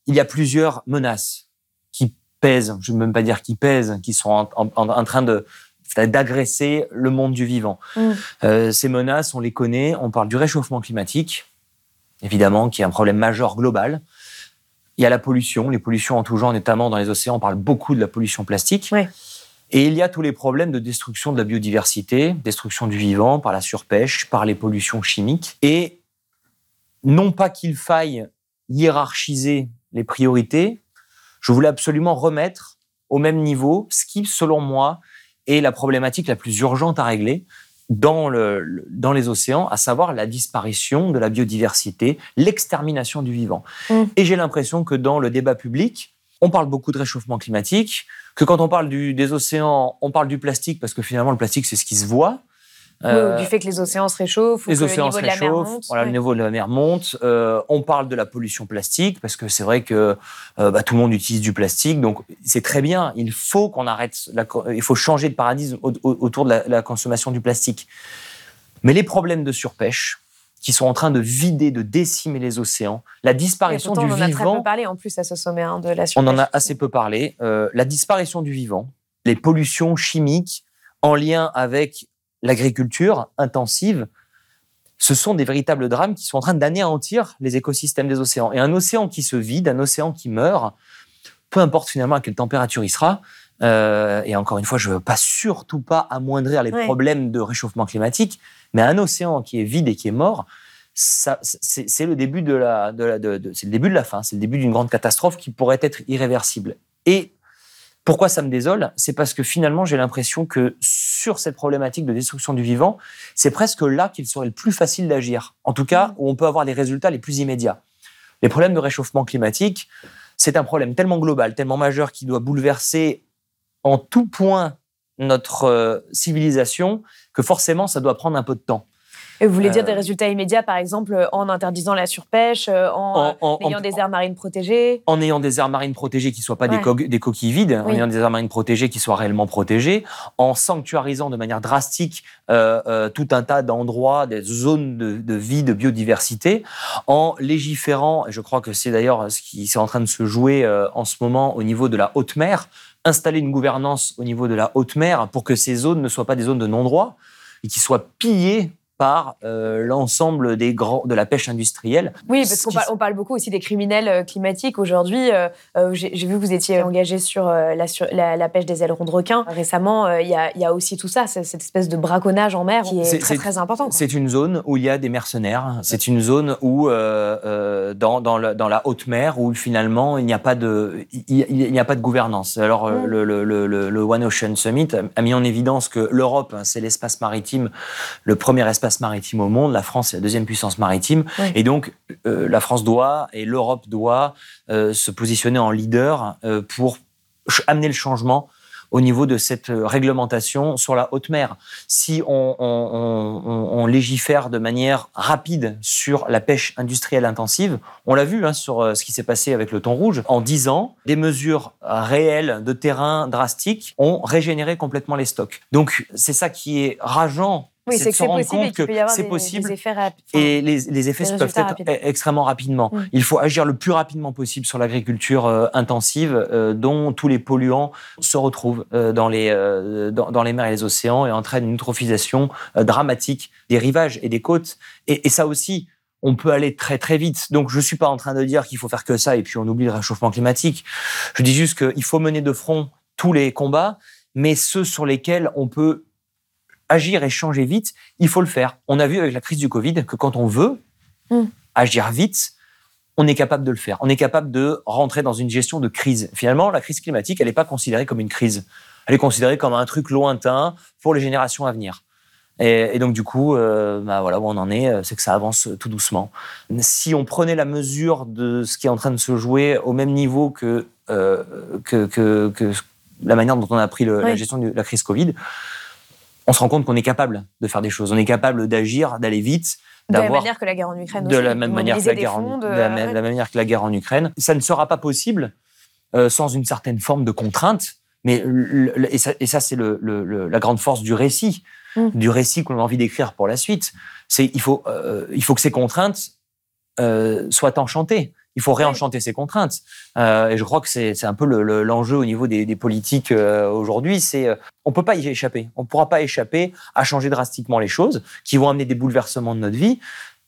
il y a plusieurs menaces qui pèsent, je ne veux même pas dire qui pèsent, qui sont en train de, c'est-à-dire d'agresser le monde du vivant. Mm. Euh, ces menaces, on les connaît. On parle du réchauffement climatique, évidemment, qui est un problème majeur global. Il y a la pollution, les pollutions en tout genre, notamment dans les océans. On parle beaucoup de la pollution plastique. Et il y a tous les problèmes de destruction de la biodiversité, destruction du vivant par la surpêche, par les pollutions chimiques. Et non pas qu'il faille hiérarchiser les priorités, je voulais absolument remettre au même niveau ce qui, selon moi, est la problématique la plus urgente à régler dans, le, dans les océans, à savoir la disparition de la biodiversité, l'extermination du vivant. Mm. Et j'ai l'impression que dans le débat public, on parle beaucoup de réchauffement climatique, que quand on parle du, des océans, on parle du plastique parce que finalement le plastique c'est ce qui se voit, euh, du fait que les océans se réchauffent, les océans le niveau se réchauffent, monte, voilà, le niveau de la mer monte. Euh, on parle de la pollution plastique parce que c'est vrai que euh, bah, tout le monde utilise du plastique, donc c'est très bien. Il faut qu'on arrête, il faut changer de paradigme autour de la, consommation du plastique. Mais les problèmes de surpêche, qui sont en train de vider, de décimer les océans, la disparition du vivant. On en a très peu parlé en plus à ce sommet hein, de la surpêche. On en a assez peu parlé. la disparition du vivant, les pollutions chimiques en lien avec l'agriculture intensive, ce sont des véritables drames qui sont en train d'anéantir les écosystèmes des océans. Et un océan qui se vide, un océan qui meurt, peu importe finalement à quelle température il sera, euh, et encore une fois, je ne veux pas surtout pas amoindrir les problèmes de réchauffement climatique, mais un océan qui est vide et qui est mort, c'est le début de la, c'est le début de la fin, c'est le début d'une grande catastrophe qui pourrait être irréversible. Et pourquoi ça me désole? C'est parce que finalement, j'ai l'impression que sur cette problématique de destruction du vivant, c'est presque là qu'il serait le plus facile d'agir. En tout cas, mmh. où on peut avoir les résultats les plus immédiats. Les problèmes de réchauffement climatique, c'est un problème tellement global, tellement majeur, qui doit bouleverser en tout point notre euh, civilisation, que forcément, ça doit prendre un peu de temps. Et vous voulez dire des euh, résultats immédiats, par exemple, en interdisant la surpêche, euh, en, ayant des aires marines protégées En ayant des aires marines protégées qui ne soient pas des, des, coquilles vides, en ayant des aires marines protégées qui soient réellement protégées, en sanctuarisant de manière drastique euh, tout un tas d'endroits, des zones de, vie, de biodiversité, en légiférant, et je crois que c'est d'ailleurs ce qui est en train de se jouer en ce moment au niveau de la haute mer, installer une gouvernance au niveau de la haute mer pour que ces zones ne soient pas des zones de non-droit et qui soient pillées par euh, l'ensemble des grands de la pêche industrielle. Oui, parce qu'on parle, beaucoup aussi des criminels euh, climatiques aujourd'hui. Euh, j'ai vu que vous étiez engagé sur, la, la, pêche des ailerons de requins récemment. Il y, y, a aussi tout ça, cette espèce de braconnage en mer qui est, très très important. C'est une zone où il y a des mercenaires. C'est une zone où dans, dans, dans, la haute mer où finalement il n'y a pas de il, n'y a pas de gouvernance. Alors le, le, le, le, One Ocean Summit a mis en évidence que l'Europe, c'est l'espace maritime, le premier espace maritime au monde. La France est la deuxième puissance maritime. Et donc, euh, la France doit et l'Europe doit euh, se positionner en leader euh, pour amener le changement au niveau de cette réglementation sur la haute mer. Si on, on, légifère de manière rapide sur la pêche industrielle intensive, on l'a vu hein, sur ce qui s'est passé avec le thon rouge, en 10 ans, des mesures réelles de terrain drastiques ont régénéré complètement les stocks. Donc c'est ça qui est rageant oui, c'est que c'est possible que c'est possible et les, effets peuvent être extrêmement rapidement. Il faut agir le plus rapidement possible sur l'agriculture euh, intensive, euh, dont tous les polluants se retrouvent euh, dans les dans, les mers et les océans et entraînent une eutrophisation dramatique des rivages et des côtes. Et, et, ça aussi, on peut aller très très vite. Donc je suis pas en train de dire qu'il faut faire que ça et puis on oublie le réchauffement climatique. Je dis juste qu'il faut mener de front tous les combats, mais ceux sur lesquels on peut agir et changer vite, il faut le faire. On a vu avec la crise du Covid que quand on veut mm. agir vite, on est capable de le faire. On est capable de rentrer dans une gestion de crise. Finalement, la crise climatique, elle n'est pas considérée comme une crise. Elle est considérée comme un truc lointain pour les générations à venir. Et, donc du coup, euh, bah voilà où on en est, c'est que ça avance tout doucement. Si on prenait la mesure de ce qui est en train de se jouer au même niveau que euh, que, que, que, la manière dont on a pris la gestion de la crise Covid, on se rend compte qu'on est capable de faire des choses. On est capable d'agir, d'aller vite. De la même manière que la guerre en Ukraine. De la même manière que la guerre en, de... la, manière que la guerre en Ukraine. Ça ne sera pas possible euh, sans une certaine forme de contrainte. Mais et ça, c'est la grande force du récit, mm. du récit qu'on a envie d'écrire pour la suite. C'est il faut euh, il faut que ces contraintes euh, soient enchantées il faut réenchanter ces contraintes. Euh, et je crois que c'est un peu l'enjeu au niveau des, politiques euh, aujourd'hui. C'est euh, on peut pas y échapper. On pourra pas échapper à changer drastiquement les choses qui vont amener des bouleversements de notre vie.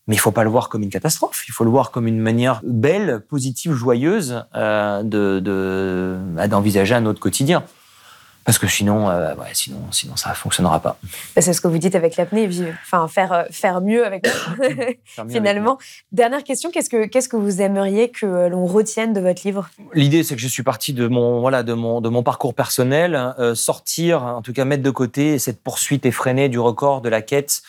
Mais il faut pas le voir comme une catastrophe. Il faut le voir comme une manière belle, positive, joyeuse de bah, d'envisager un autre quotidien. Parce que sinon, euh, ouais, sinon, sinon ça ne fonctionnera pas. Bah, c'est ce que vous dites avec l'apnée, enfin faire euh, faire mieux avec finalement. Dernière question, qu'est-ce que qu'est-ce que vous aimeriez que euh, l'on retienne de votre livre? L'idée, c'est que je suis parti de mon voilà de mon de mon parcours personnel, sortir, en tout cas mettre de côté cette poursuite effrénée du record de la quête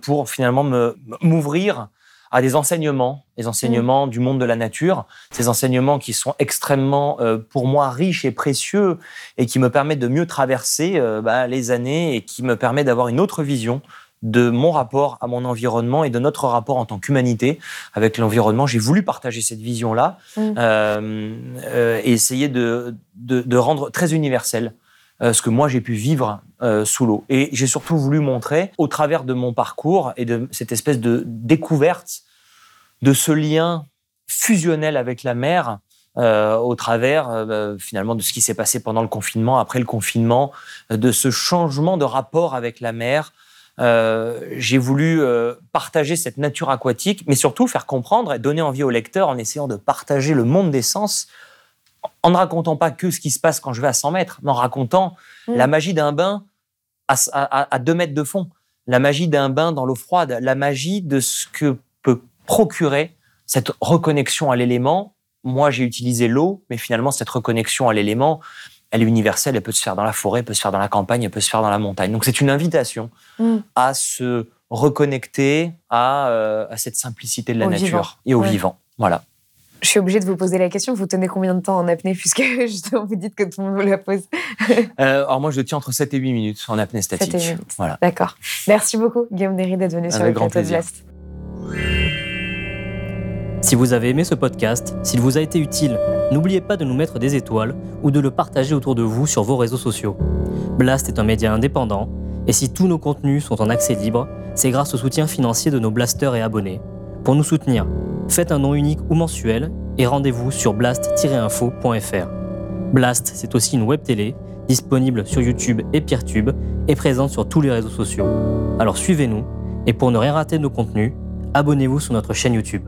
pour finalement me m'ouvrir à des enseignements, des enseignements du monde de la nature, ces enseignements qui sont extrêmement, euh, pour moi, riches et précieux et qui me permettent de mieux traverser euh, bah, les années et qui me permettent d'avoir une autre vision de mon rapport à mon environnement et de notre rapport en tant qu'humanité avec l'environnement. J'ai voulu partager cette vision-là mm. euh, et essayer de, de, de, rendre très universel ce que moi j'ai pu vivre sous l'eau. Et j'ai surtout voulu montrer, au travers de mon parcours et de cette espèce de découverte de ce lien fusionnel avec la mer euh, au travers euh, bah, finalement de ce qui s'est passé pendant le confinement, après le confinement, de ce changement de rapport avec la mer. Euh, j'ai voulu partager cette nature aquatique, mais surtout faire comprendre et donner envie au lecteur en essayant de partager le monde des sens, en ne racontant pas que ce qui se passe quand je vais à 100 mètres, mais en racontant mmh. la magie d'un bain à, à, à 2 mètres de fond, la magie d'un bain dans l'eau froide, la magie de ce que peut procurer cette reconnexion à l'élément. Moi, j'ai utilisé l'eau, mais finalement, cette reconnexion à l'élément, elle est universelle. Elle peut se faire dans la forêt, elle peut se faire dans la campagne, elle peut se faire dans la montagne. Donc, c'est une invitation mm. à se reconnecter à, euh, à, cette simplicité de la nature et au vivant. Voilà. Je suis obligée de vous poser la question. Vous tenez combien de temps en apnée puisque justement vous dites que tout le monde vous la pose? Euh, Alors moi, je tiens entre 7 et 8 minutes en apnée statique. 7 et 8 minutes. Voilà. D'accord. Merci beaucoup, Guillaume Derry, d'être venu sur le plateau de Blast. Si vous avez aimé ce podcast, s'il vous a été utile, n'oubliez pas de nous mettre des étoiles ou de le partager autour de vous sur vos réseaux sociaux. Blast est un média indépendant, et si tous nos contenus sont en accès libre, c'est grâce au soutien financier de nos blasters et abonnés. Pour nous soutenir, faites un nom unique ou mensuel et rendez-vous sur blast-info.fr. Blast, c'est aussi une web télé disponible sur YouTube et Peertube et présente sur tous les réseaux sociaux. Alors suivez-nous et pour ne rien rater de nos contenus, abonnez-vous sur notre chaîne YouTube.